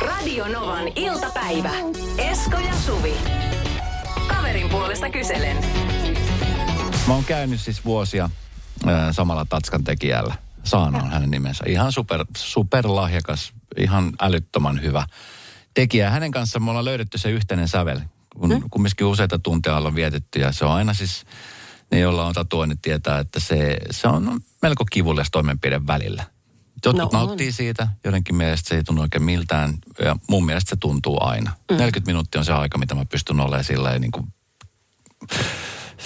Radio Novan iltapäivä. Esko ja Suvi. Kaverin puolesta kyselen. Mä oon käynyt siis vuosia samalla Tatskan tekijällä. Saana on hänen nimensä. Ihan super, super lahjakas, ihan älyttömän hyvä tekijä. Hänen kanssaan me ollaan löydetty se yhteinen sävel, kun hmm? kumminkin useita tunteja ollaan vietetty. Ja se on aina siis, ne joilla on tatuoinnit tietää, että se, se on melko kivulias toimenpide välillä. Jotkut No no on. nauttii siitä, joidenkin mielestä se ei tunnu oikein miltään. Ja mun mielestä se tuntuu aina. Mm. 40 minuuttia on se aika, mitä mä pystyn olemaan silleen niin kuin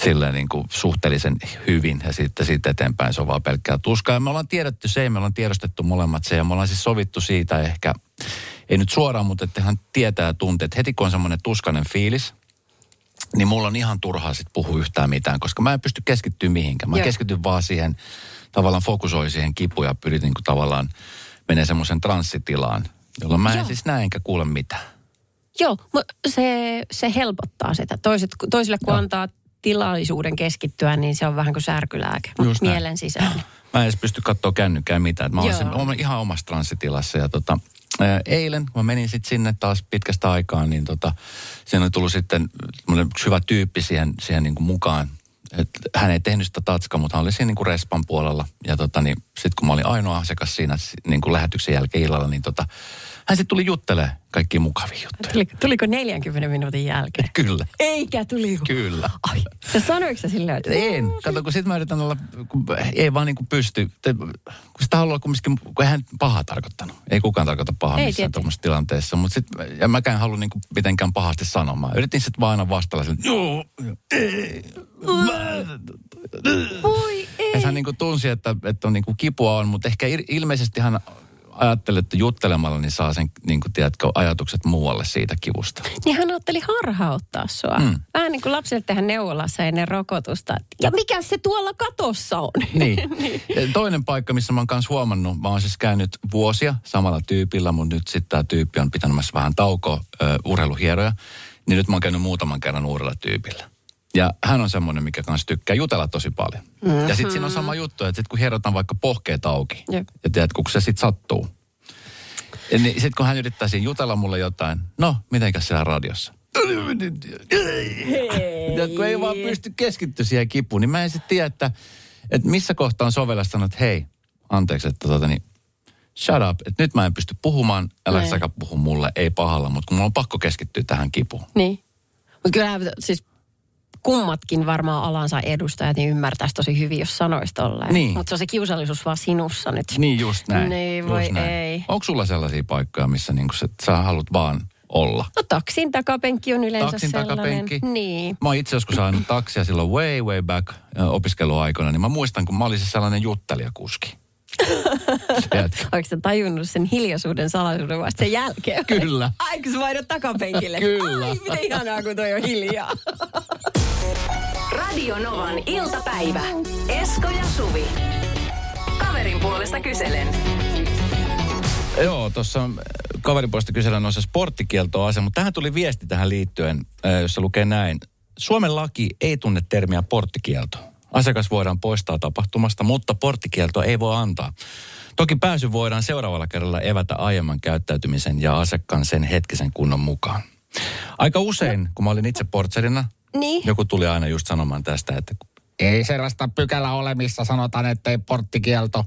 silleen niin kuin suhteellisen hyvin ja sitten siitä eteenpäin se on vaan pelkkää tuskaa. Ja me ollaan tiedetty se me ollaan tiedostettu molemmat se ja me ollaan siis sovittu siitä ehkä, ei nyt suoraan, mutta että hän tietää ja tuntee, että heti kun on semmoinen tuskainen fiilis, niin mulla on ihan turhaa sitten puhua yhtään mitään, koska mä en pysty keskittyä mihinkään. Mä Joo. keskityn vaan siihen, tavallaan fokusoin siihen kipuun ja pyrin niin kuin tavallaan menee semmoisen transsitilaan, jolloin mä en Joo. siis näe enkä kuule mitään. Joo, mu- se, se helpottaa sitä. Toiset, toisille kun Joo. antaa tilaisuuden keskittyä, niin se on vähän kuin särkylääke Just näin. mielen sisällä. Mä en edes pysty katsoa kännykkää mitään. Mä olen ihan omassa transsitilassa ja tota, eilen, kun mä menin sitten sinne taas pitkästä aikaa, niin tota, siinä oli tullut sitten yksi hyvä tyyppi siihen, siihen niin kuin mukaan. Et hän ei tehnyt sitä tatskaa, mutta hän oli siinä niin kuin respan puolella. Ja tota, niin, sitten kun mä olin ainoa asiakas siinä niin kuin lähetyksen jälkeen illalla, niin tota, hän sitten tuli juttelemaan kaikkia mukavia juttuja. Tuliko, tuliko 40 minuutin jälkeen? Kyllä, Eikä, tuliko? kyllä. Ai, ja sanoiko sä silleen, että En. Kato, kun sit mä yritän olla, kun ei vaan niin kuin pysty. Te, kun sitä haluaa kumminkin, kun eihän pahaa tarkoittanut. Ei kukaan tarkoita pahaa Ei missään tuommoisessa tilanteessa. Mutta sit, ja mäkään halua niin kuin mitenkään pahasti sanomaan. Yritin sitten vaan aina vastailla sille, joo, ei, voi ei. että hän niin kuin tunsi, että, että on niin kuin kipua on, mutta ehkä il- ilmeisesti hän ajattelee, että juttelemalla niin saa sen, niin kuin, tiedätkö, ajatukset muualle siitä kivusta. Niin hän ajatteli harhauttaa sua. Mm. Vähän niin kuin lapsille tehdään neuvolassa ennen rokotusta. Ja mikä se tuolla katossa on? Niin. Ja Toinen paikka, missä mä oon kanssa huomannut, mä oon siis käynyt vuosia samalla tyypillä, mutta nyt sitten tämä tyyppi on pitänyt myös vähän taukoa ö, urheiluhieroja, niin nyt mä oon käynyt muutaman kerran uudella tyypillä. Ja hän on semmoinen, mikä kanssa tykkää jutella tosi paljon. Mm-hmm. Ja sitten siinä on sama juttu, että sit kun hierotaan vaikka pohkeet auki, Jep. ja tiedät, kun se sitten sattuu. Ja Niin sitten kun hän yrittää siinä jutella mulle jotain, no, mitenkäs siellä radiossa? Ja kun ei vaan pysty keskittyä siihen kipuun, niin mä en sitten tiedä, että, että missä kohtaa on sovellus sanoa, että hei, anteeksi, että tota niin, shut up, että nyt mä en pysty puhumaan, älä Niin. säkä puhu mulle, ei pahalla, mutta kun mulla on pakko keskittyä tähän kipuun. Niin. Mutta kyllähän siis kummatkin varmaan alansa edustajat niin ymmärtäisi tosi hyvin, jos sanoisi tolleen. Niin. Mutta se on se kiusallisuus vaan sinussa nyt. Niin just näin. Niin, just voi näin. ei. Onko sulla sellaisia paikkoja, missä niinku se, sä haluat vaan olla? No taksin takapenkki on yleensä Taksin sellainen. takapenkki. Niin. Mä oon itse joskus ajanut taksia silloin way, way back opiskeluaikoina, niin mä muistan, kun mä olin siis sellainen juttelijakuski. Oletko sä tajunnut sen hiljaisuuden salaisuuden vasta sen jälkeen? Kyllä. Ai, kun sä vaihdot takapenkille. Kyllä. Ai, miten ihanaa, kun toi on hiljaa. Radio Novan iltapäivä. Esko ja Suvi. Kaverin puolesta kyselen. Joo, tuossa kaverin puolesta kysellään noissa sporttikieltoasia, mutta tähän tuli viesti tähän liittyen, äh, jossa lukee näin. Suomen laki ei tunne termiä porttikielto. Asiakas voidaan poistaa tapahtumasta, mutta porttikieltoa ei voi antaa. Toki pääsy voidaan seuraavalla kerralla evätä aiemman käyttäytymisen ja asiakkaan sen hetkisen kunnon mukaan. Aika usein, kun mä olin itse portserina, Niin. joku tuli aina just sanomaan tästä, että ei sellaista pykälä ole, missä sanotaan, että ei porttikielto.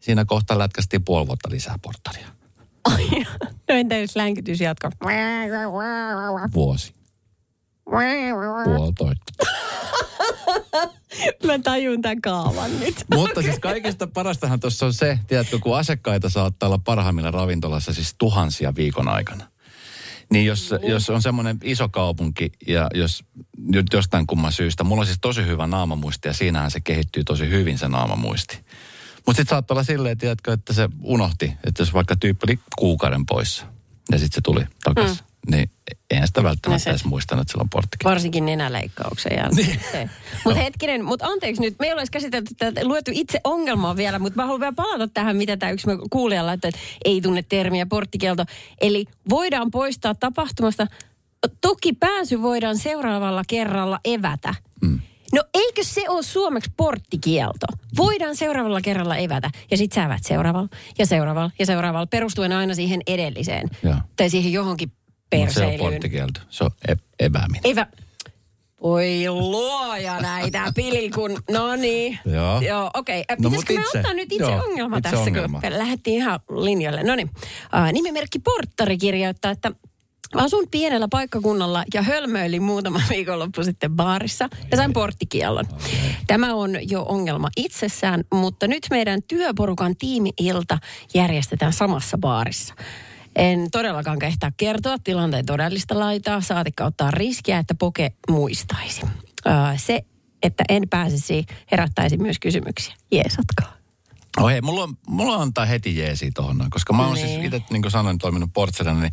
Siinä kohtaa lätkästiin puoli vuotta lisää porttaria. No entä jos länkytys jatkaa? Vuosi. Puolitoista. Mä tajun tämän kaavan nyt. Mutta siis kaikista parastahan tuossa on se, tiedätkö, kun asiakkaita saattaa olla parhaimmilla ravintolassa siis tuhansia viikon aikana. Niin jos, jos on semmoinen iso kaupunki ja jos nyt jostain kumman syystä, mulla on siis tosi hyvä naamamuisti ja siinähän se kehittyy tosi hyvin se naamamuisti. Mutta sitten saattaa olla silleen, tiedätkö, että se unohti, että jos vaikka tyyppi oli kuukauden poissa. ja sitten se tuli takaisin. Mm. Niin eihän sitä välttämättä No edes muistanut, että sillä on porttikielto. Varsinkin nenäleikkauksen jälkeen. Niin. Mutta hetkinen, mutta anteeksi nyt, me ei ole käsitelty tätä, luettu itse ongelmaa vielä, mutta mä haluan vielä palata tähän, mitä tämä yksi kuulija laittoi, että ei tunne termiä porttikielto. Eli voidaan poistaa tapahtumasta, toki pääsy voidaan seuraavalla kerralla evätä. Mm. No eikö se ole suomeksi porttikielto? Voidaan seuraavalla kerralla evätä. Ja sit sä evät seuraavalla ja seuraavalla ja seuraavalla perustuen aina siihen edelliseen. Joo. Tai siihen johonkin Mutta se on perseilyyn. porttikielto. Se on e- evääminen. Evä... Oi luoja näitä pilikun. No niin. Joo. Joo, okei. Okay. No, Pitäisikö me itse- ottaa nyt itse joo, ongelma itse tässä, ongelma. kun lähdettiin ihan linjoille. No niin. Uh, nimimerkki Porttari kirjoittaa, että Asun pienellä paikkakunnalla ja hölmöilin muutama viikonloppu sitten baarissa ja sain porttikiellon. Tämä on jo ongelma itsessään, mutta nyt meidän työporukan tiimi-ilta järjestetään samassa baarissa. En todellakaan kehtaa kertoa tilanteen todellista laitaa, saatikka ottaa riskiä, että poke muistaisi. Öö, se, että en pääsisi, herättäisi myös kysymyksiä. Jeesatkaa. Oh hei, mulla on, mulla on antaa heti jeesiä tuohon koska mä oon Niin. siis itse, niin kuin sanoin, toiminut portserina, niin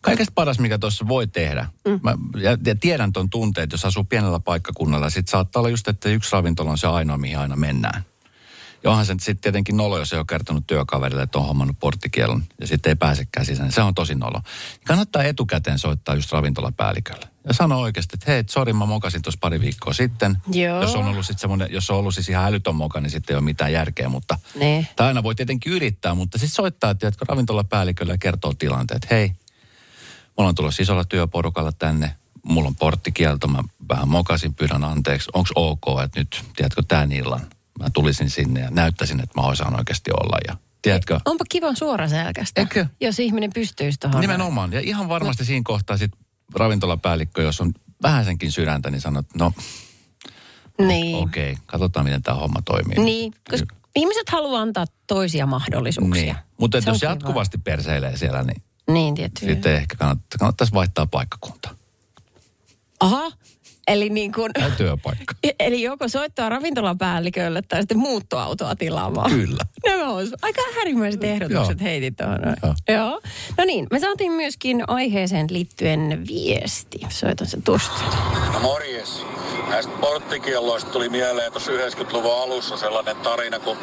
kaikesta paras, mikä tuossa voi tehdä. Mm. Mä, ja, ja, tiedän ton tunteet, jos asuu pienellä paikkakunnalla, sit saattaa olla just, että yksi ravintola on se ainoa, mihin aina mennään. Ja onhan se sitten tietenkin nolo, jos ei ole kertonut työkaverille, että on hommannut porttikielon ja sitten ei pääsekään sisään. Se on tosi nolo. Kannattaa etukäteen soittaa just ravintolapäällikölle. Ja sanoa oikeasti, että hei, sori, mä mokasin tuossa pari viikkoa sitten. Joo. Jos on ollut sit semmoinen, jos on ollut siis ihan älytön moka, niin sitten ei ole mitään järkeä, mutta Ne. tai aina voi tietenkin yrittää, mutta siis soittaa, tiedätkö, ravintolapäällikölle ja kertoo tilanteet. Hei, mulla on tulossa isolla työporukalla tänne, mulla on porttikielto, mä vähän mokasin, pyydän anteeksi. Onko ok, että nyt, tiedätkö, tämän illan mä tulisin sinne ja näyttäisin, että mä osaan oikeasti olla. Ja, tiedätkö, Onpa kiva suoraselkästä, Eikö? jos ihminen pystyisi tuohon. nimenomaan. Ja ihan varmasti siinä kohtaa sit ravintolapäällikkö, jos on vähäsenkin sydäntä, niin sanot, no Niin. okei, okay, katsotaan miten tämä homma toimii. Niin, koska ihmiset haluaa antaa toisia mahdollisuuksia. Niin. Mutta jos kiva. jatkuvasti perseilee siellä, niin Niin, tietysti. sitten ehkä kannattaa, kannattaisi vaihtaa paikkakuntaa. Aha, eli niin kuin, Tai työpaikka. eli joko soittaa ravintolapäällikölle tai sitten muuttoautoa tilaamaan. Kyllä. Nämä on aika härimmäiset ehdotukset Joo. heitit tuohon. Joo. Joo. No niin, me saatiin myöskin aiheeseen liittyen viesti. Soitan sen tuosta. No morjes. Näistä porttikielloista tuli mieleen tuossa 90-luvun alussa sellainen tarina, kun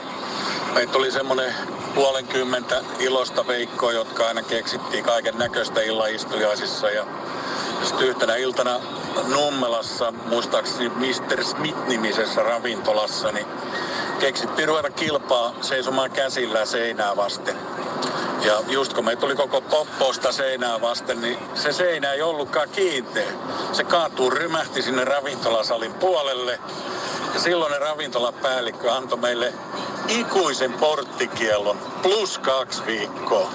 meitä tuli semmoinen puolenkymmentä ilosta veikkoa, jotka aina keksittiin kaiken näköistä illaistujaisissa. Ja sitten yhtenä iltana Nummelassa, muistaakseni Mr. Smith-nimisessä ravintolassa, niin keksittiin ruveta kilpaa seisomaan käsillä seinää vasten. Ja just kun me tuli koko popposta seinää vasten, niin se seinä ei ollutkaan kiinteä. Se kaatuu, rymähti sinne ravintolasalin puolelle. Ja silloin ravintolapäällikkö antoi meille ikuisen porttikiellon plus kaksi viikkoa.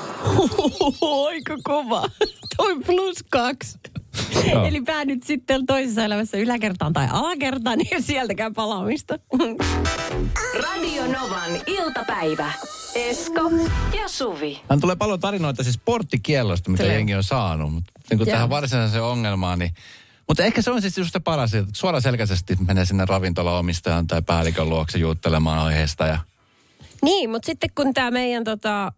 Aika kova. Toi plus kaksi. Eli päädyt sitten toisessa elämässä yläkertaan tai alakertaan, niin sieltäkään palaamista. Radio Novan iltapäivä. Esko ja Suvi. Hän tulee paljon tarinoita siis porttikiellosta, mitä Tulee. jengi on saanut. Mutta niin Joo. tähän varsinaiseen ongelmaan, niin... Mutta ehkä se on siis just se paras, että suoraselkäisesti menee sinne ravintolaomistajan tai päällikön luokse juttelemaan aiheesta. Ja... Niin, mutta sitten kun tämä meidän tota,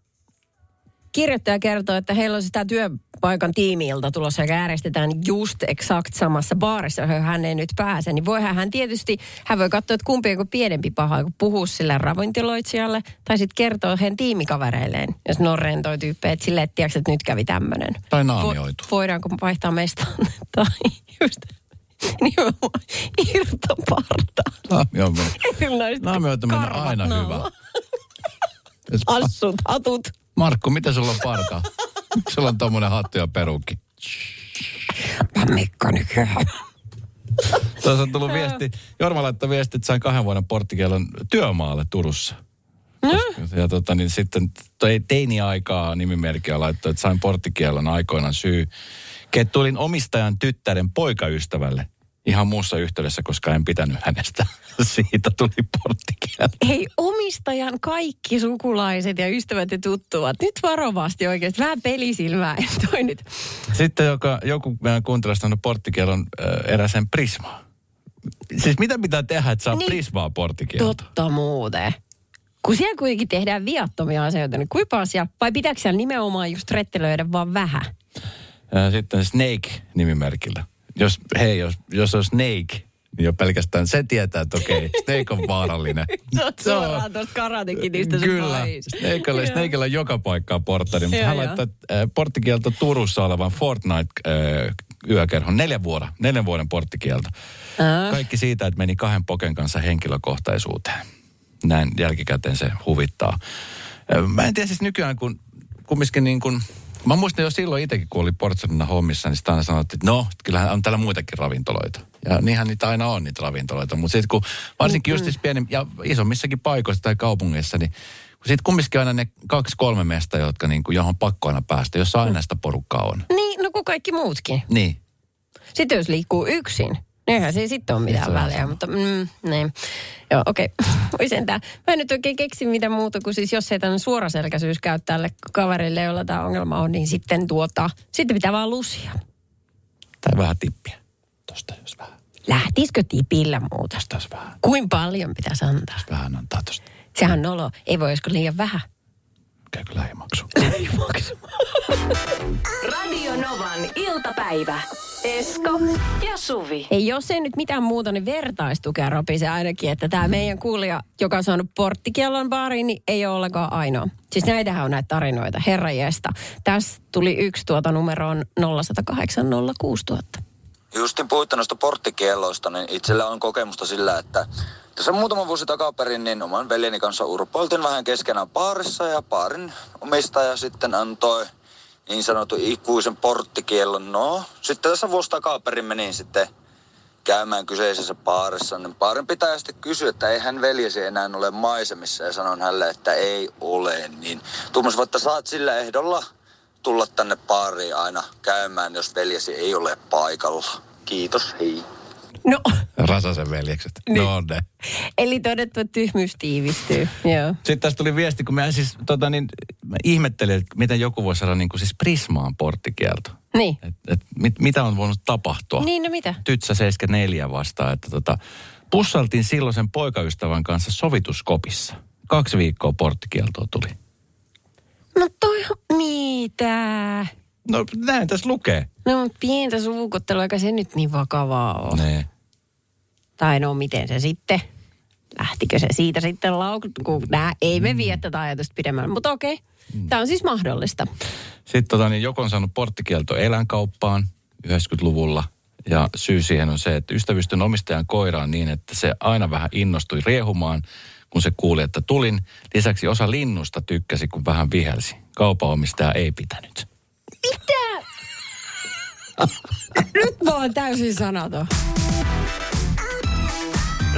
kirjoittaja kertoo, että heillä on sitä työpaikan tiimiilta tulossa, joka järjestetään just exakt samassa baarissa, johon hän ei nyt pääse, niin voihan hän tietysti, hän voi katsoa, että kumpi on piedempi paha, kun puhuu sille ravintoloitsijalle, tai sitten kertoo heidän tiimikavereilleen, jos ne on rentoja tyyppejä, että silleen, että, että nyt kävi tämmöinen. Tai naamioitu. voidaanko vaihtaa meistä tai just nimenomaan irtoparta. Naamioituminen on aina hyvä. Assut, hatut. Markku, mitä sulla on parka? sulla on tommonen hattu ja perukki. Mä Mikko nykyään. Tuossa on tullut viesti, Jorma laittoi viesti, että sain kahden vuoden porttikielon työmaalle Turussa. Ja tota, niin sitten toi teini-aikaa nimimerkkiä laittoi, että sain porttikielon aikoinaan syy. Tulin omistajan tyttären poikaystävälle ihan muussa yhteydessä, koska en pitänyt hänestä. Siitä tuli porttikielto. Hei, omistajan kaikki sukulaiset ja ystävät ja tuttuvat. Nyt varovasti oikeasti. Vähän pelisilmää. Toi nyt. Sitten joka, joku meidän kuuntelasta on porttikielon äh, eräsen Prisma. Siis mitä pitää tehdä, että saa Niin. Prismaa porttikielto? Totta muuten. Kun siellä kuitenkin tehdään viattomia asioita, niin kuinka siellä, vai pitääkö siellä nimenomaan just rettelöidä vaan vähän? Sitten Snake nimimerkillä. Jos, hei, jos, jos on Snake, niin jo pelkästään se tietää, että okei, Snake on vaarallinen. Se on suoraan tuosta Kyllä. Joo. Snakella on joka paikkaan porttari, mutta hän laittaa äh, porttikielto Turussa olevan Fortnite äh, yökerhon neljän vuoden, neljän vuoden porttikielto. Aa. Kaikki siitä, että meni kahden poken kanssa henkilökohtaisuuteen. Näin jälkikäteen se huvittaa. Mä en tiedä siis nykyään, kun kumminkin niin kuin, mä muistan jo silloin itsekin, kun oli Portsalina hommissa, niin sitä aina sanottiin, että no, kyllähän on täällä muitakin ravintoloita. Ja niinhän niitä aina on, niitä ravintoloita. Mutta sitten kun varsinkin just siis pieni ja isommissakin paikoissa tai kaupungeissa, niin sitten kumminkin aina ne kaksi, kolme mestä, jotka niin kuin, johon pakko aina päästä, jossa aina sitä porukkaa on. Niin, no kuin kaikki muutkin. Niin. Sitten jos liikkuu yksin, eihän se sitten ole mitään on väliä. Mutta mm, niin. Joo, okei. Okay. sentään. Mä en nyt oikein keksi mitä muuta kuin siis, jos ei tämmöinen suoraselkäisyys käy tälle kaverille, jolla tämä ongelma on, niin sitten tuota, sitten pitää vaan lusia. Tai vähän tippiä. Tosta jos vähän. Lähtisikö tipillä muuta? Tosta jos vähän. Kuin paljon pitäisi antaa? Vähän antaa tosta. Sehän on nolo. Ei voi, olisiko liian vähän? Käykö lähimaksu? Ei maksa. Radio Novan iltapäivä. Esko ja Suvi. Ei, jos ei nyt mitään muuta, niin vertaistukea ropisi ainakin, että tämä meidän kuulija, joka on saanut porttikiellon baariin, niin ei ole ollenkaan ainoa. Siis näitähän on näitä tarinoita, herrajesta. Tässä tuli yksi tuota numeroon 0108 06000. Justin puhuitte noista porttikielloista, niin itsellä on kokemusta sillä, että tässä muutama vuosi takaperin, niin oman veljeni kanssa urpoiltiin vähän keskenään baarissa ja baarin omistaja sitten antoi niin sanotun ikuisen porttikiellon. No, sitten tässä vuosi takaperin menin sitten käymään kyseisessä baarissa, niin baarin pitää sitten kysyä, että ei hän veljesi enää ole maisemissa ja sanon hänelle, että ei ole, niin tuommoisen, että saat sillä ehdolla tulla tänne baariin aina käymään, jos veljesi ei ole paikalla. Kiitos, hei. No, Rasasen veljekset. Niin. No ne. eli todettu, että tyhmyys tiivistyy. Joo. Sitten tässä tuli viesti, kun mä siis tota, niin, mä ihmettelin, että miten joku voisi saada niin kuin siis Prismaan porttikielto. Niin. Et, et, mit, mitä on voinut tapahtua? Niin, no mitä? Tytsä 74 vastaa, että tota, pussaltiin silloisen poikaystävän kanssa sovituskopissa. Kaksi viikkoa porttikieltoa tuli. No toi, mitä? No näin tässä lukee. No, mutta pientä suukottelua, eikä se nyt niin vakavaa ole. Nee. Tai no, miten se sitten? Lähtikö se siitä sitten laukut, kun nää, ei me vie tätä ajatusta pidemmälle, mutta okei. Tämä on siis mahdollista. Sitten tota, niin joku on saanut porttikielto eläinkauppaan 90-luvulla. Ja syy siihen on se, että ystävystyn omistajan koiraan niin, että se aina vähän innostui riehumaan, kun se kuuli, että tulin. Lisäksi osa linnusta tykkäsi, kun vähän vihelsi. Kaupan omistaja ei pitänyt. Mitä? Nyt mä oon täysin sanaton.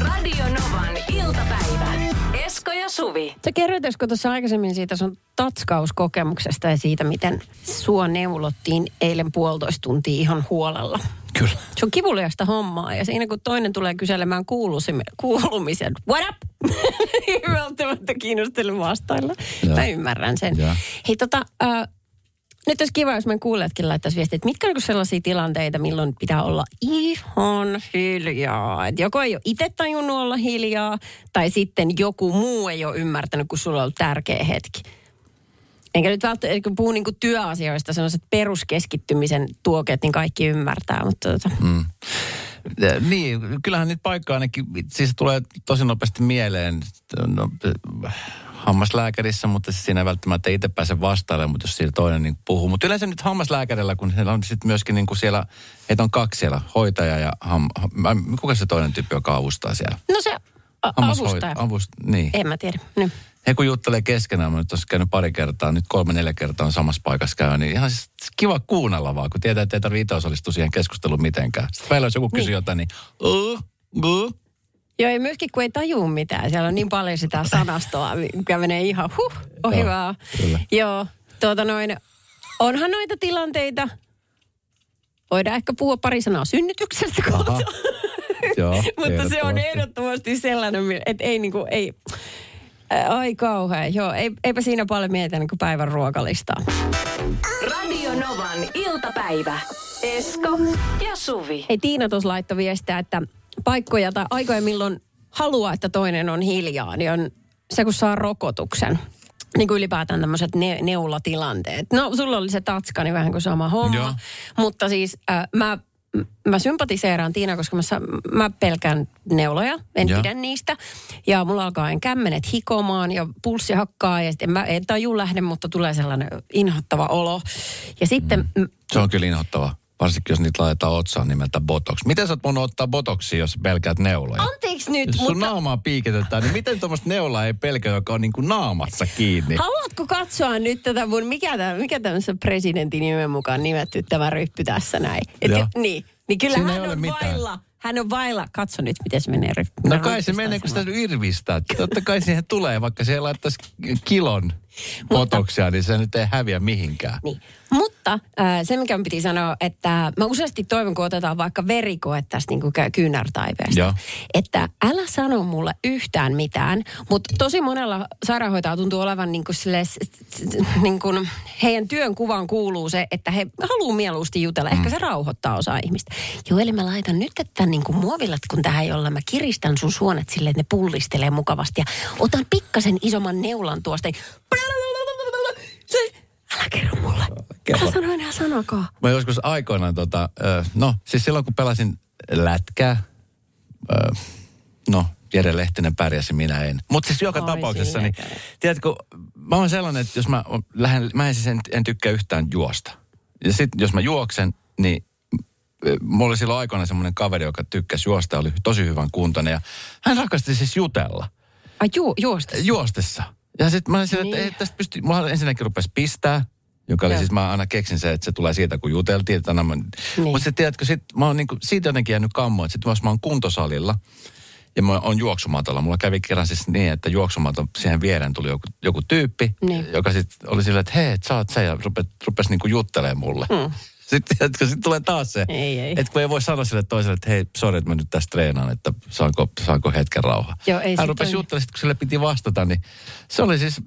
Radio Novan iltapäivä. Esko ja Suvi. Sä kerroit Esko tuossa aikaisemmin siitä sun tatskauskokemuksesta ja siitä, miten sua neulottiin eilen puolitoista tuntia ihan huolella. Kyllä. Se on kivuliasta hommaa ja siinä kun toinen tulee kyselemään kuulusim- kuulumisen, what up? ei välttämättä kiinnostelu vastailla. Mä ymmärrän sen. Joo. Hei tota, äh, nyt olisi kiva, jos meidän kuulijatkin laittaisi viestiä, että mitkä on niinku sellaisia tilanteita, milloin pitää olla ihan hiljaa. Et joko ei ole itse tajunnut olla hiljaa, tai sitten joku muu ei ole ymmärtänyt, kun sulla on ollut tärkeä hetki. Enkä nyt välttämättä, kun puhun niinku työasioista, sellaiset peruskeskittymisen tuokeet, niin kaikki ymmärtää. Mutta tota, Mm. Ja, niin, kyllähän nyt paikka ainakin, siis tulee tosi nopeasti mieleen no, hammaslääkärissä, mutta siis siinä ei välttämättä itse pääse vastailemaan, mutta jos siellä toinen niin puhuu. Mutta yleensä nyt hammaslääkärillä, kun heillä on sitten myöskin niin kuin siellä, heitä on kaksi siellä, hoitaja ja ham, kuka se toinen tyyppi, joka avustaa siellä? no se a- avustaja. Avust, niin. En mä tiedä. No. He kun juttelee keskenään, mä nyt olisi käynyt pari kertaa, nyt kolme neljä kertaa on samassa paikassa käy, niin ihan siis kiva kuunnella vaan, kun tietää, että ei tarvitse itse osallistua siihen keskusteluun mitenkään. Sitten meillä jos joku kysyy Niin. jotain, niin uh, uh. Joo, ja myöskin kun ei tajuu mitään. Siellä on niin paljon sitä sanastoa, mikä menee ihan huh, ohi Joo, vaan. kyllä. Joo, tuota noin, onhan noita tilanteita. Voidaan ehkä puhua pari sanaa synnytyksestä kohta. Joo, Mutta se on ehdottomasti. sellainen, että ei niinku, ei... Ää, Ai kauhean, joo. Ei, eipä siinä paljon mietitä niin kuin päivän ruokalistaa. Radio Novan iltapäivä. Esko ja Suvi. Hei Tiina tuossa laittoi viestiä, että paikkoja tai aikoja milloin haluaa, että toinen on hiljaa, niin on se kun saa rokotuksen, niin kuin ylipäätään tämmöiset ne, neulatilanteet. No, sulla oli se tatska, niin vähän kuin sama homma. Joo. Mutta siis äh, mä, mä sympatiseeraan Tiina, koska mä, mä pelkään neuloja, en Joo. pidä niistä. Ja mulla alkaa en kämmenet hikomaan ja pulssi hakkaa ja sitten mä en tajuu lähde, mutta tulee sellainen inhottava olo. Ja sitten mm. Se on kyllä inhottava. Varsinkin jos niitä laitetaan otsaan nimeltä botox. Miten sä oot voinut ottaa botoxia, jos pelkäät neuloja? anteeksi nyt, Jos sun mutta naamaa piikitetään, niin miten tuommoista neulaa ei pelkä, joka on niin kuin naamassa kiinni? haluatko katsoa nyt tätä mun, mikä, tämä, mikä tämmöisen presidentin nimen mukaan nimetty tämä ryppy tässä näin? Et, niin, niin kyllä Siinä hän on mitään. vailla. Hän on vailla. Katso nyt, miten se menee ryppy. No Mä kai se menee, kun sitä irvistää. Totta kai siihen tulee, vaikka siellä laittaisi kilon botoksia, niin se nyt ei häviä mihinkään. Niin. Mutta äh, se, mikä mun piti sanoa, että mä useasti toivon, kun otetaan vaikka verikoe tästä niin kuin kyynärtaipeesta, Joo. että älä sano mulle yhtään mitään, mutta tosi monella sairaanhoitajalla tuntuu olevan niin kuin sille, niin kuin heidän työn kuvaan kuuluu se, että he haluaa mieluusti jutella. Ehkä se rauhoittaa osaa ihmistä. Joo, eli mä laitan nyt tämän niin kuin muovilatkun tähän, jolla mä kiristän sun suonet silleen, että ne pullistelee mukavasti ja otan pikkasen isomman neulan tuosta. Se, älä kerro mulle. Kerro. Älä sano enää sanakaan. Mä joskus aikoinaan, tota, no siis silloin kun pelasin lätkää, no Jere Lehtinen pärjäsi, minä en. Mutta siis joka Oi, tapauksessa, niin käy. tiedätkö, mä oon sellainen, että jos mä lähden, mä en siis en, en tykkää yhtään juosta. Ja sitten jos mä juoksen, niin mulla oli silloin aikoina semmoinen kaveri, joka tykkäsi juosta, oli tosi hyvän kuntoinen ja hän rakasti siis jutella Ai ju, juosta. juostessa. Ja sitten mä olin sillä, että Niin. ei tästä pysty, mulla ensinnäkin rupesi pistää, joka oli Joo. siis, mä aina keksin se, että se tulee siitä, kun juteltiin. Että mä, Niin. Mutta sitten tiedätkö, sit mä oon niinku, siitä jotenkin jäänyt kammoa, että sitten jos mä oon kuntosalilla ja mä oon juoksumatolla. Mulla kävi kerran siis niin, että juoksumaton siihen viereen tuli joku, joku tyyppi, Niin. joka sitten oli silleen, että hei, sä oot se ja rupes, rupes niinku juttelemaan mulle. Hmm. Sitten, tiedätkö, sitten tulee taas se, Ei, ei. että kun ei voi sanoa sille toiselle, että hei, sori, että mä nyt tässä treenaan, että saanko, saanko hetken rauha. Joo, ei Hän rupesi juttelemaan, sit kun sille piti vastata, niin se oli siis,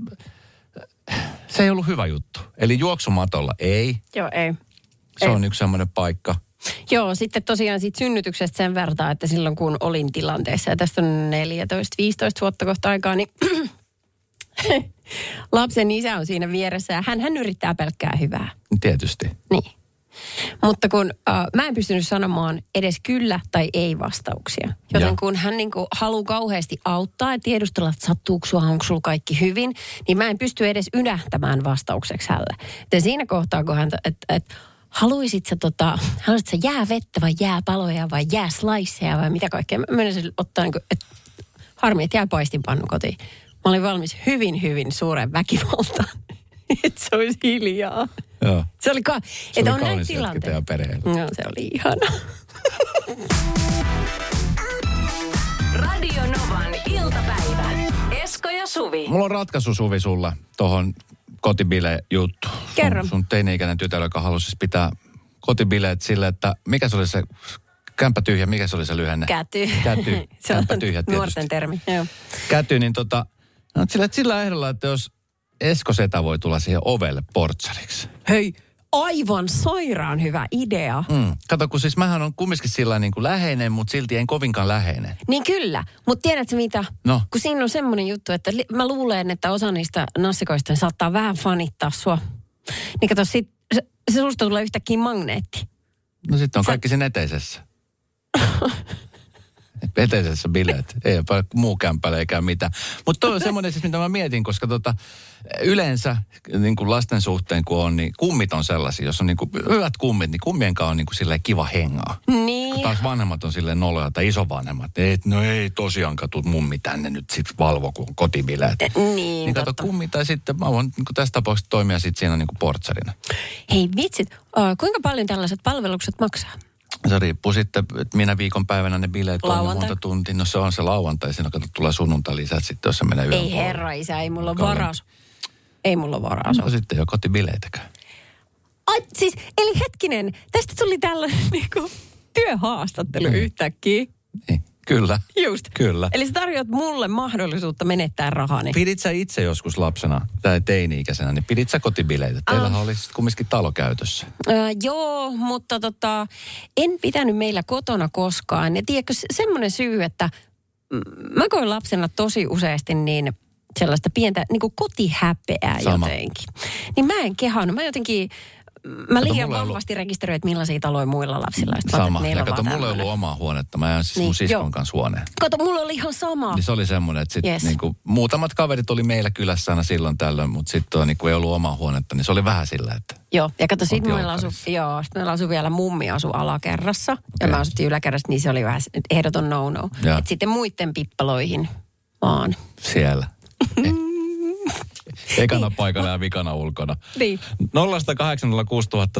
se ei ollut hyvä juttu. Eli juoksumatolla ei. Joo, ei. Se Ei. on yksi semmoinen paikka. Joo, sitten tosiaan siitä synnytyksestä sen verran, että silloin kun olin tilanteessa, ja tästä on 14-15 vuotta kohta aikaa, niin lapsen isä on siinä vieressä ja hän, hän yrittää pelkkää hyvää. Tietysti. Niin. Mutta kun äh, mä en pystynyt sanomaan edes kyllä tai ei vastauksia. Joten Joo. kun hän niin kuin haluaa kauheasti auttaa ja tiedustella, että sattuuko sua, onko sulla kaikki hyvin, niin mä en pysty edes ynähtämään vastaukseksi hälle. Ja siinä kohtaa, kun hän, että et, haluisit sä, tota, haluaisit sä jäävettä vai jääpaloja vai jääsliceja vai mitä kaikkea. Mä menisin ottaa niin kuin, että harmi, että jää paistinpannu kotiin. Mä olin valmis hyvin, hyvin suuren väkivaltaan. että se olisi hiljaa. Joo. Se oli, ka- Se että oli on hetki tilanteita. No, se oli ihana. Radio Novan iltapäivä. Esko ja Suvi. Mulla on ratkaisu Suvi sulla tuohon kotibile-juttu. Kerro. Sun, sun teini-ikäinen tytär, joka halusi siis pitää kotibileet sille, että mikä se oli se kämppä tyhjä, mikä se oli se lyhenne? Käty. Käty. se on Kämppä tyhjä tietysti. nuorten termi. Joo. Käty, niin tota, no, sillä, sillä ehdolla, että jos Esko Seta voi tulla siihen ovelle portsariksi. Hei, aivan sairaan hyvä idea. Mm. Kato, kun siis mähän on kumminkin sillä niin kuin läheinen, mutta silti en kovinkaan läheinen. Niin kyllä, mutta tiedätkö mitä? No. Kun siinä on semmoinen juttu, että li- mä luulen, että osa niistä nassikoista saattaa vähän fanittaa sua. Niin kato, sit, se, se susta tulee yhtäkkiä magneetti. No sitten on Sä- kaikki siinä eteisessä. eteisessä bileet. Ei ole muu kämpäle eikä mitään. Mutta toi on semmoinen siis, mitä mä mietin, koska tota, yleensä niin kuin lasten suhteen kun on, niin kummit on sellaisia. Jos on niin kuin hyvät kummit, niin kummien kanssa on niin kuin silleen kiva hengaa. Niin. Taas vanhemmat on silleen noloja tai isovanhemmat. Et, no ei tosiaankaan tuu mummi tänne nyt sit valvo, kun on kotibileet. Niin, Niin kato totta. kummi tai sitten mä voin niin kuin tässä tapauksessa toimia sit siinä niin kuin portsarina. Hei vitsit, kuinka paljon tällaiset palvelukset maksaa? Se riippuu sitten, että minä viikonpäivänä ne bileet on monta tuntia. No se on se lauantai, siinä kato tulee sunnuntai lisät sitten, jos se menee yön Ei puolelle. herra isä, ei mulla ole varaus. Ei mulla ole varaus. No sitten jo kotibileitäkään. Ai, siis, eli hetkinen, tästä tuli tällainen niinku, työhaastattelu Mm. yhtäkkiä. Niin, kyllä. Just. Kyllä. Eli sä tarjoat mulle mahdollisuutta menettää rahani. Pidit sä itse joskus lapsena tai teini-ikäisenä, niin pidit sä kotibileitä? Teillähän oli sitten kumminkin talo käytössä. Öö, joo, mutta tota, en pitänyt meillä kotona koskaan. Ja tiedätkö, se- semmoinen syy, että mä koin lapsena tosi useasti niin sellaista pientä niin kuin kotihäpeää Sama. jotenkin. Niin mä en kehannut. Mä jotenkin, mä liian ei ollut- vahvasti rekisteröin, että millaisia taloja muilla lapsilla. on. Sama. että Ja kato, mulla ei ollut omaa huonetta. Mä jään siis Niin, mun siskon joo. kanssa huoneen. Kato, mulla oli ihan sama. Niin se oli semmoinen, että sit Yes. niinku, muutamat kaverit oli meillä kylässä aina silloin tällöin, mutta sitten niinku, ei ollut omaa huonetta, niin se oli vähän sillä, että Joo, ja kato, sitten meillä olkkarissa. joo, sit meillä asui vielä mummi asu alakerrassa, ja Okei. mä asuttiin yläkerrassa, niin se oli vähän ehdoton no-no. Joo. Et sitten muiden pippaloihin vaan. siellä. Ekana paikalla ja vikana ulkona. Niin. 0806000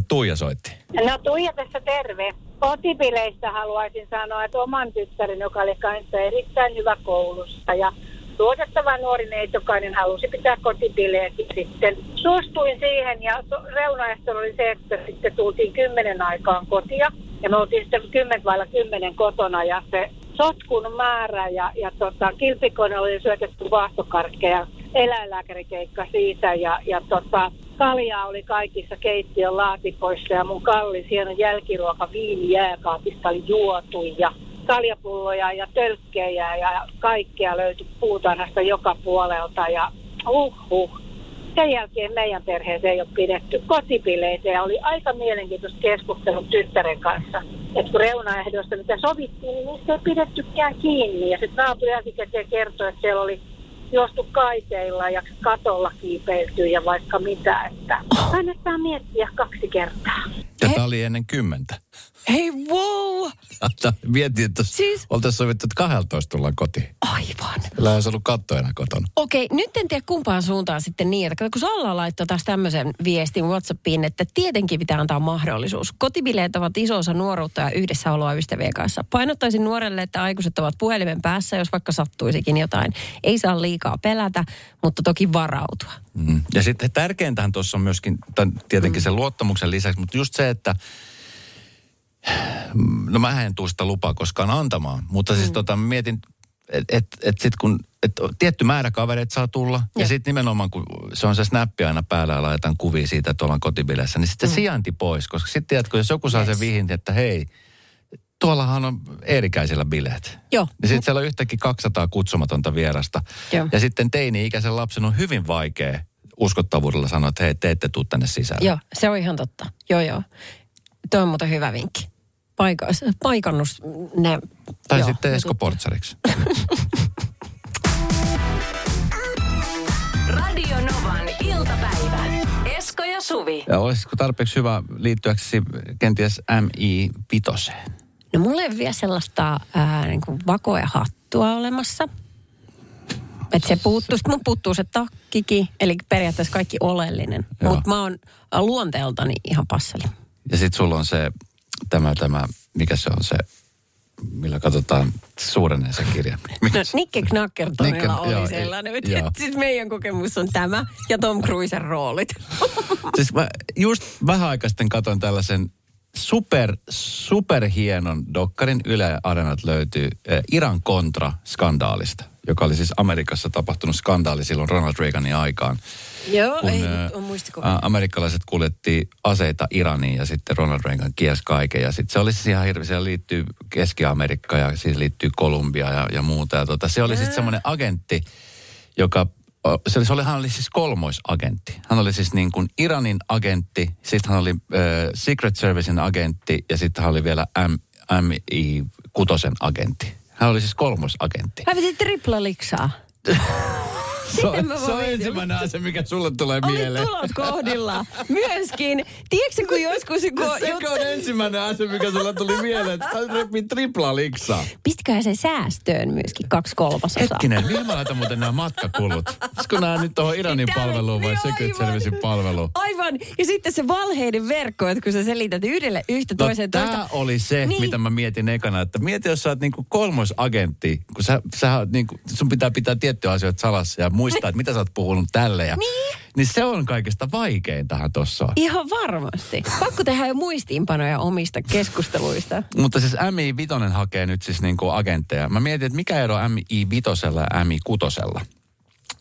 Tuija soitti. No Tuija tässä terve. Kotipileistä haluaisin sanoa, että oman tyttären, joka oli kanssa erittäin hyvä koulussa ja luotettava nuori neitokainen halusi pitää kotipileet sitten suostuin siihen ja to- reunaehto oli se, että sitten tultiin kymmenen aikaan kotia ja me oltiin sitten kymmen vailla kymmenen kotona ja se sotkun määrä ja, ja tota, kilpikone oli syötetty vaahtokarkkeja, eläinlääkärikeikka siitä ja, ja tota, kaljaa oli kaikissa keittiön laatikoissa ja mun kallis hieno jälkiruoka viini jääkaapista oli juotu ja kaljapulloja ja tölkkejä ja kaikkea löytyi puutarhasta joka puolelta ja uh, uh. Sen jälkeen meidän perheeseen ei ole pidetty kotipileitä ja oli aika mielenkiintoista keskustelua tyttären kanssa. Että kun reunaehdoista, mitä sovittiin, niin niistä ei pidettykään kiinni. Ja sitten naapuri jälkikäteen kertoi, että siellä oli juostu kaiteilla ja katolla kiipeilty ja vaikka mitä. Että kannattaa miettiä kaksi kertaa. Ja tämä oli ennen kymmentä. Hei, wow! Mietin, että Siis- oltaisiin sovittu, että 12 tullaan kotiin. Aivan. Kyllä olisi ollut katto enää kotona. Okei, nyt en tiedä kumpaan suuntaan sitten niin, että kun Salla laittoi taas tämmöisen viestin Whatsappiin, että tietenkin pitää antaa mahdollisuus. Kotibileet ovat iso osa nuoruutta ja yhdessäoloa ystävien kanssa. Painottaisin nuorelle, että aikuiset ovat puhelimen päässä, jos vaikka sattuisikin jotain. Ei saa liikaa pelätä, mutta toki varautua. Mm. Ja sitten tärkeintähän tuossa on myöskin, tai tietenkin sen luottamuksen lisäksi, mutta just se, että no mä en tuu sitä lupaa koskaan antamaan, mutta siis tota mä mietin, että et, et sit kun et tietty määrä kavereita saa tulla, ja, Joo. sitten nimenomaan kun se on se snappi aina päällä ja laitetaan kuvia siitä, että ollaan kotibileissä, niin sitten se sijainti pois, koska sitten tiedätkö, jos joku saa Yes. sen vihin, että hei, tuollahan on Eerikäisillä bileet. Joo. Niin sitten siellä on yhtäkkiä 200 kutsumatonta vierasta. Joo. Ja sitten teini-ikäisen lapsen on hyvin vaikea uskottavuudella sanoa, että hei, te ette tuu tänne sisälle. Joo, se on ihan totta. Joo, joo. Tuo on muuten hyvä vinkki. Paika, paikannus ne... Tai joo, sitten Esko. Portsariksi. Radio Novan iltapäivä. Esko ja Suvi. Ja olisiko tarpeeksi hyvä liittyäksi kenties MI-vitoseen? No mulla ei vielä sellaista ää, niin kuin vakoa ja hattua olemassa. Että se puuttuu. Sitten mun puuttuu se takkikin, eli periaatteessa kaikki oleellinen. Mutta mä oon luonteeltani ihan passeli. Ja sitten sulla on se, tämä, tämä, mikä se on se, millä katsotaan suurenee se kirja. No Nikke Knackertonilla Nikke- oli joo, sellainen. joo. Joo. Siis meidän kokemus on tämä ja Tom Cruisen roolit. Siis mä just vähän aikaa sitten katsoin tällaisen super, super hienon dokkarin Yle Arenat löytyy eh, Iran kontra-skandaalista, joka oli siis Amerikassa tapahtunut skandaali silloin Ronald Reaganin aikaan. Joo, kun ei ä, on muistikuva. amerikkalaiset kuljetti aseita Iraniin ja sitten Ronald Reagan kielsi kaiken. Ja sitten se oli siis ihan hirveä, siellä liittyy Keski-Amerikka ja siihen liittyy Kolumbia ja, ja muuta. Ja tota, se oli sitten semmoinen agentti, joka, se oli, se oli, hän oli siis kolmoisagentti. Hän oli siis niin kuin Iranin agentti, sitten hän oli äh, Secret Servicein agentti ja sitten hän oli vielä M, MI6 agentti. Hän oli siis kolmoisagentti. Hävitit tripla liksaa. Se on, se on ensimmäinen asia, mikä sulle tulee Oli mieleen. tulot kohdilla. Myöskin. Tiedätkö, kun joskus... Kun, Sekö on ensimmäinen asia, mikä sulle tuli mieleen, että hän repi tripla liksaa. Pistäkää se säästöön myöskin kaksi kolmasosaa. Hetkinen, mihin mä laitan muuten nämä matkakulut? Olisiko nämä nyt tuohon Iranin palveluun vai niin Secret aivan. Servicein palveluun? Aivan. Ja sitten se valheiden verkko, että kun sä selität yhdelle yhtä No, toiseen toista. tämä oli se, Niin. niin. mitä mä mietin ekana, että mieti, jos sä oot niinku kolmoisagentti, kun sä, sä oot niinku, sun pitää pitää tiettyjä asioita salassa ja muistaa, että mitä sä oot puhunut tälle. Ja, Niin. niin se on kaikista vaikeintahan tossa. Ihan varmasti. Pakko tehdä jo muistiinpanoja omista keskusteluista. Mutta siis MI Vitonen hakee nyt siis niinku agentteja. Mä mietin, että mikä ero MI Vitosella ja MI Kutosella?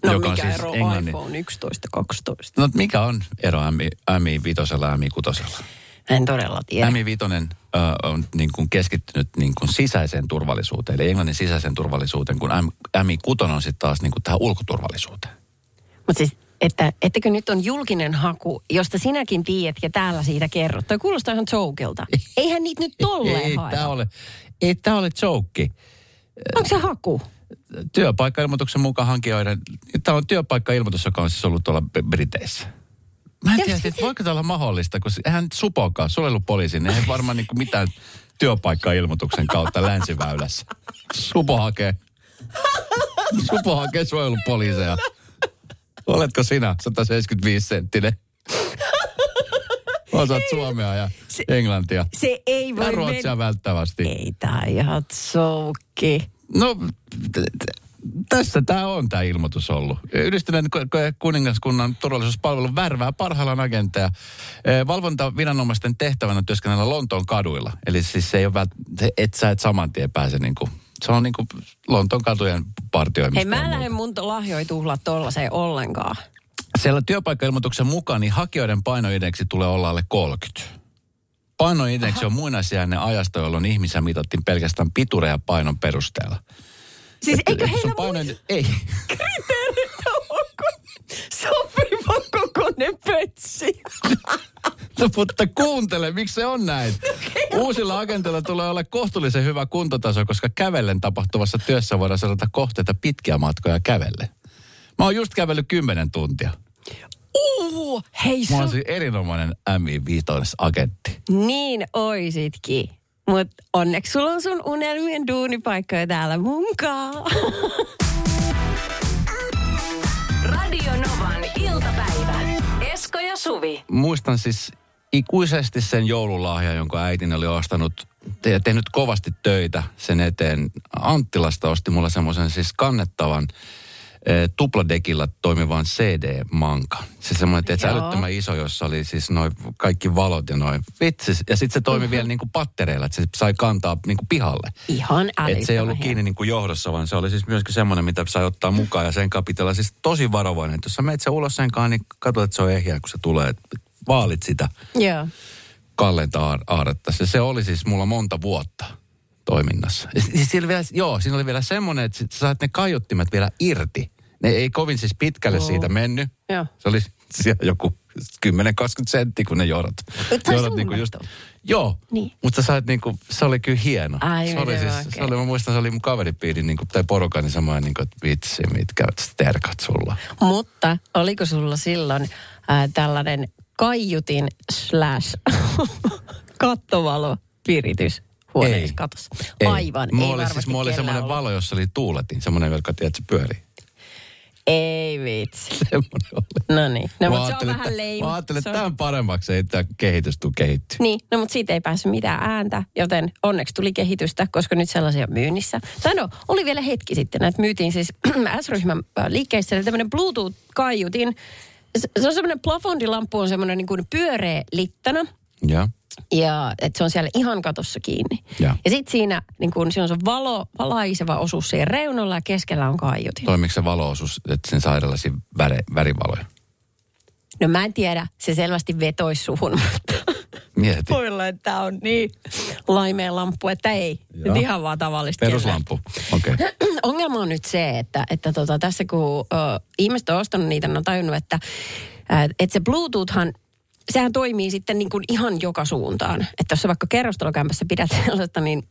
No joka on mikä siis ero englannin- iPhone 11, 12? No mikä on ero MI, MI Vitosella ja MI Kutosella? En todella tiedä. Ämi Vitonen ö, on niin kuin keskittynyt niin kuin sisäiseen turvallisuuteen, eli englannin sisäiseen turvallisuuteen, kun Ämi Kutonen on sitten taas niin kuin tähän ulkoturvallisuuteen. Mutta siis, että, ettekö nyt on julkinen haku, josta sinäkin tiedät ja täällä siitä kerrot. Toi kuulostaa ihan jokeilta. Eihän niitä nyt tolleen ei haeta. tämä ole, ei tämä ole joke. Onko se haku? Työpaikkailmoituksen mukaan hankijoiden, tämä on työpaikkailmoitus, joka on siis ollut tuolla Briteissä. Mä en tiedä, että voiko tämä olla mahdollista, koska eihän supokaan, suojelupoliisi, ne ei varmaan niin mitään työpaikkailmoituksen kautta länsiväylässä. Supo hakee, supo hakee suojelupoliiseja. Oletko sinä 175 senttinen? Osaat suomea ja englantia. Se ei voi Ja ruotsia mennä. välttävästi. Ei ihan soukki. No, tässä tämä on tämä ilmoitus ollut. Yhdistyneen ku- ku- kuningaskunnan turvallisuuspalvelun värvää parhaillaan agentteja. Eh, Valvontaviranomaisten tehtävänä on työskennellä Lontoon kaduilla. Eli siis se ei ole vält- se, et sä et saman tien pääse niinku, se on niinku Lontoon katujen partioimista. Hei, mä ja en muuta. lähde mun lahjoja tuhlaa tollaiseen ollenkaan. Siellä työpaikkailmoituksen mukaan niin hakijoiden painoindeksi tulee olla alle 30. Painoindeksi on muinaisjäänne ajasta, jolloin ihmisiä mitattiin pelkästään pituuden ja painon perusteella. Siis eikö heillä painoin- Ei. kriteerit ole kuin sopiva kokoinen pötsi? No, mutta kuuntele, miksi se on näin? Uusilla agenteilla tulee olla kohtuullisen hyvä kuntotaso, koska kävellen tapahtuvassa työssä voidaan seurata kohteita pitkiä matkoja kävelle. Mä oon just kävellyt 10 tuntia. Uu, hei Mä oon siis erinomainen MI5-agentti. Niin oisitkin. Mut onneksi sulla on sun unelmien duunipaikkoja täällä munkaan. Radio Novan iltapäivä. Esko ja Suvi. Muistan siis ikuisesti sen joululahja, jonka äitini oli ostanut ja tehnyt kovasti töitä sen eteen. Anttilasta osti mulle semmoisen siis kannettavan tupladekilla toimivan CD-manka. Siis semmoinen, että älyttömän iso, jossa oli siis noin kaikki valot ja noin vitsi. Ja sitten se toimi vielä niin kuin pattereilla, että se sai kantaa niin kuin pihalle. Ihan Et se ei ollut kiinni niin kuin johdossa, vaan se oli siis myöskin semmoinen, mitä sai ottaa mukaan ja sen pitää olla siis tosi varovainen. Että jos sä menet sen ulos sen kanssa, niin katsot, että se on ehjä, kun se tulee. Vaalit sitä Joo. kallenta aaretta. Se, se oli siis mulla monta vuotta toiminnassa. Siis siinä vielä, joo, siinä oli vielä semmoinen, että sä saat ne kaiuttimet vielä irti. Ne ei kovin siis pitkälle Oo. siitä mennyt. Joo. Se oli siellä joku 10-20 sentti, kun ne johdot. Johdot niinku suunnattu. Joo, Niin. mutta sä sait niinku, se oli kyllä hieno. Ai, se oli siis, se oli, mä muistan, se oli mun kaveripiirin niinku, tai porukan niin semmoinen, niinku, että vitsi, mitkä terkat sulla. Mutta oliko sulla silloin ää, tällainen kaiutin slash kattovalo piritys huoneessa Ei. katossa? Ei. Aivan, Mulla ei oli, siis, mulla oli semmoinen valo, jossa oli tuuletin, semmoinen, joka tiedät, se pyörii. Ei vitsi. Semmoinen oli. No niin. No, Mä mutta se on vähän leima. Mä ajattelin, että on- tämän paremmaksi ei tämä kehitys tule kehittyä. Niin, no mutta siitä ei päässyt mitään ääntä, joten onneksi tuli kehitystä, koska nyt sellaisia on myynnissä. Tai no, oli vielä hetki sitten, että myytiin siis S-ryhmän äh, liikkeissä eli tämmöinen Bluetooth-kaiutin. Se se on semmoinen plafondilamppu, on semmoinen niin kuin pyöreä littana. Ja. Ja että se on siellä ihan katossa kiinni. Ja. ja sitten siinä, niin kun, siinä on se valo, valaiseva osuus siihen reunalla ja keskellä on kaiutin. Toimiko se valoosuus, että sen saa erilaisia väre, värivaloja? No mä en tiedä, se selvästi vetoisi suhun, mutta Mieti. voi olla, että tämä on niin laimea lamppu, että ei. Joo. Nyt ihan vaan tavallista Peruslampu. Okei. Okay. Ongelma on nyt se, että, että tota, tässä kun ö, ihmiset on ostanut niitä, ne on tajunnut, että, että se Bluetoothhan, sehän toimii sitten niin kuin ihan joka suuntaan. Että jos sä vaikka kerrostalokämpässä pidät sellaista, niin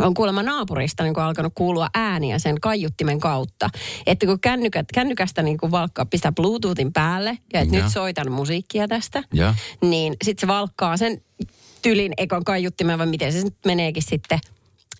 on kuulemma naapurista niin kuin alkanut kuulua ääniä sen kaiuttimen kautta. Että kun kännykät, kännykästä niin kuin valkkaa, pistää Bluetoothin päälle ja että nyt soitan musiikkia tästä, Ja. niin sitten se valkkaa sen tylin ekan kaiuttimen, vai miten se nyt meneekin sitten.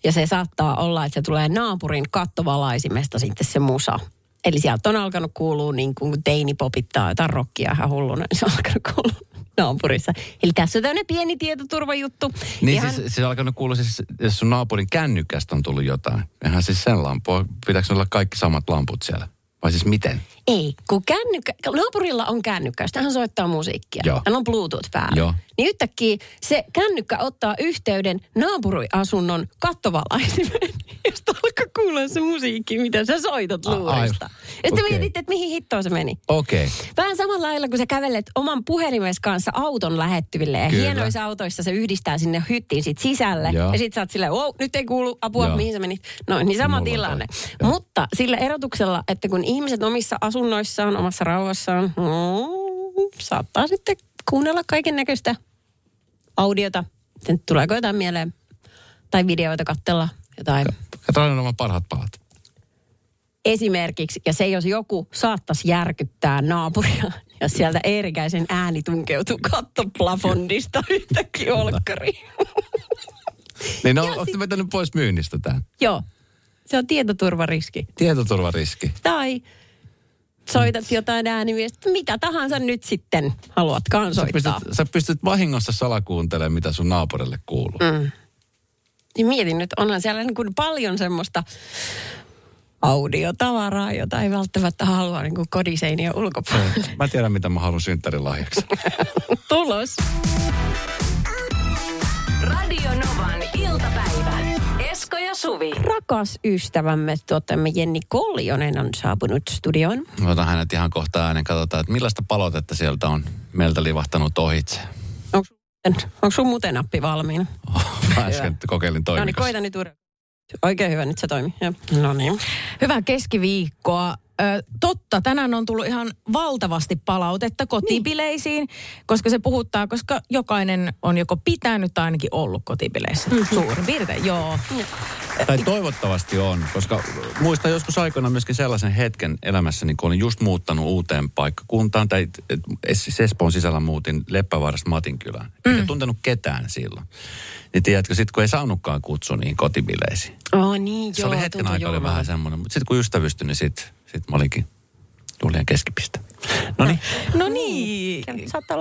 Ja se saattaa olla, että se tulee naapurin kattovalaisimesta sitten se musa. Eli sieltä on alkanut kuulua niin kuin teini popittaa jotain rockia ihan hulluna, niin se on alkanut kuulua naapurissa. Eli tässä on tämmöinen pieni tietoturvajuttu. Niin Ihan- siis, siis alkanut kuulla, siis, jos sun naapurin kännykästä on tullut jotain. Eihän siis sen lampu. Pitääkö olla kaikki samat lamput siellä? Vai siis miten? Ei, kun kännykkä, naapurilla on kännykkä, josta hän soittaa musiikkia. Joo. Hän on Bluetooth päällä. Joo. Niin yhtäkkiä se kännykkä ottaa yhteyden naapuriasunnon kattovalaisimen, josta alkaa kuulla se musiikki, mitä sä soitat luurista. Ja sitten okay. mietit, että mihin hittoon se meni. Okei. Okay. Vähän samalla lailla, kun sä kävelet oman puhelimes kanssa auton lähettyville ja Kyllä. hienoissa autoissa se yhdistää sinne hyttiin sit sisälle. Joo. Ja sit sä oot silleen, wow, nyt ei kuulu apua, Joo. mihin se meni. No niin sama Mulla tilanne. Mutta sillä erotuksella, että kun ihmiset omissa asunnoissaan, omassa rauhassaan, mm, saattaa sitten kuunnella kaiken näköistä audiota. Sitten tuleeko jotain mieleen? Tai videoita katsella jotain. Kato aina nämä parhaat palat. Esimerkiksi, ja se jos joku saattaisi järkyttää naapuria, jos sieltä Eerikäisen ääni tunkeutuu kattoplafondista yhtäkkiä olkkariin. Niin no, olette vetänyt pois myynnistä tämän. Joo, se on tietoturvariski. Tietoturvariski. Tai soitat jotain äänimiestä, mitä tahansa nyt sitten haluatkaan Sä soittaa. pystyt, sä pystyt vahingossa salakuuntelemaan, mitä sun naapurille kuuluu. Mm. Niin mietin nyt, onhan siellä niin kuin paljon semmoista audiotavaraa, jota ei välttämättä halua niin kuin kodiseinien ulkopuolelle. Mä tiedän, mitä mä haluan synttärilahjaksi. Tulos. Radio Novan iltapäivä. Esko ja Suvi. Rakas ystävämme, tuottajamme Jenni Koljonen on saapunut studioon. Otan hänet ihan kohta äänen, katsotaan, että millaista palautetta sieltä on meiltä livahtanut ohitse. Onko, onko sun mutenappi valmiina? Mä äsken kokeilin No niin, koita nyt uudestaan. Oikein hyvä, nyt se toimii. Joo. No niin. Hyvää keskiviikkoa. Ö, totta, tänään on tullut ihan valtavasti palautetta kotibileisiin, niin. koska se puhuttaa, koska jokainen on joko pitänyt tai ainakin ollut kotibileissä. Mhm. Suurin piirtein, joo. Tai toivottavasti on, koska muistan joskus aikoina myöskin sellaisen hetken elämässäni, kun olin just muuttanut uuteen paikkakuntaan, tai Espoon sisällä muutin Leppävaarasta Matinkylään. Mm. En tuntenut ketään silloin. Niin tiedätkö, sit kun ei saanutkaan kutsua niin kotibileisiin. Oh niin, Se joo. oli hetken aikaa oli vähän semmoinen, mutta sitten kun ystävystyin, niin sitten sit mä olinkin Julian keskipiste. No niin. No niin,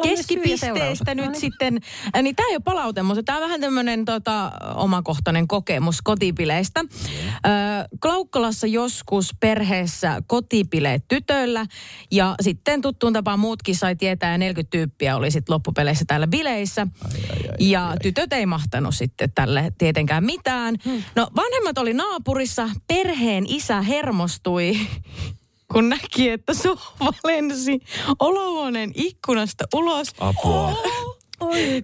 keskipisteestä nyt No niin. sitten, äh, niin tämä ei ole palaute, mutta tämä on vähän tämmöinen tota, omakohtainen kokemus kotipileistä. Ö, Klaukkalassa joskus perheessä kotipileet tytöllä ja sitten tuttuun tapaan muutkin sai tietää ja 40 tyyppiä oli sitten loppupeleissä täällä bileissä. ja tytöt ei mahtanut sitten tälle tietenkään mitään. Hmm. No vanhemmat oli naapurissa, perheen isä hermostui kun näki, että sohva lensi olohuoneen ikkunasta ulos. Apua.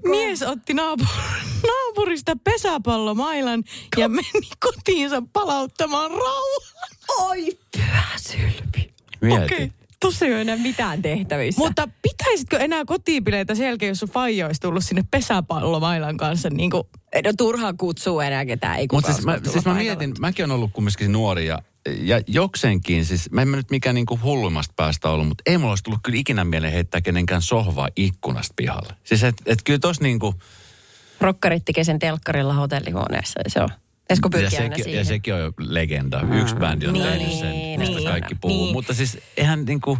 Mies otti naapur- naapurista pesäpallomailan ja meni kotiinsa palauttamaan rauhan. Oi, pyhä sylvi. Mieti. Okei. Tuossa ei ole enää mitään tehtävissä. Mutta pitäisitkö enää kotipileitä sen jälkeen, jos sun faija olisi tullut sinne pesäpallomailan kanssa niin kuin No turhaa kutsuu enää ketään, ei Mutta siis mä, siis mä mietin, mäkin olen ollut kumminkin nuori ja, ja jokseenkin, siis mä en mä nyt mikään niinku hulluimmasta päästä ollut, mutta ei mulla olisi tullut kyllä ikinä mieleen heittää kenenkään sohvaa ikkunasta pihalle. Siis et, et kyllä tos niinku, Rokkarit tekee sen telkkarilla hotellihuoneessa, ja se on. Esko ja sekin, siihen. ja sekin on jo legenda. Yksi bändi on Niin, tehnyt sen, niin, mistä niin, kaikki puhuu. niin. Mutta siis eihän niinku,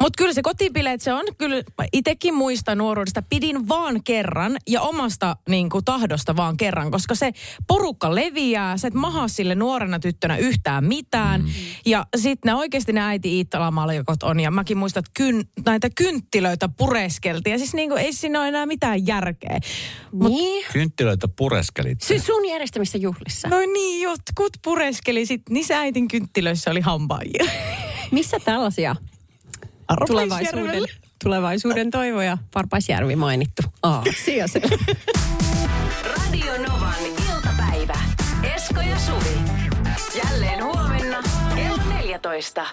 Mutta kyllä se kotipileet, se on kyllä, itekin muista nuoruudesta, pidin vaan kerran ja omasta niin kuin, tahdosta vaan kerran, koska se porukka leviää, sä et maha sille nuorena tyttönä yhtään mitään. Mm. Ja sitten ne oikeasti ne äiti Iittala-maljakot on, ja mäkin muistan, että kyn, näitä kynttilöitä pureskeltiin, ja siis niin kuin, ei siinä ole enää mitään järkeä. Niin. kynttilöitä pureskelit. Siis sun järjestämissä juhlissa. No niin, jotkut pureskeli, sitten niissä äitin kynttilöissä oli hampaajia. Missä tällaisia tulevaisuuden, tulevaisuuden toivoja Parpaisjärvi mainittu? Aasia se. Radio Novan iltapäivä. Esko ja Suvi. Jälleen huomenna kello 14.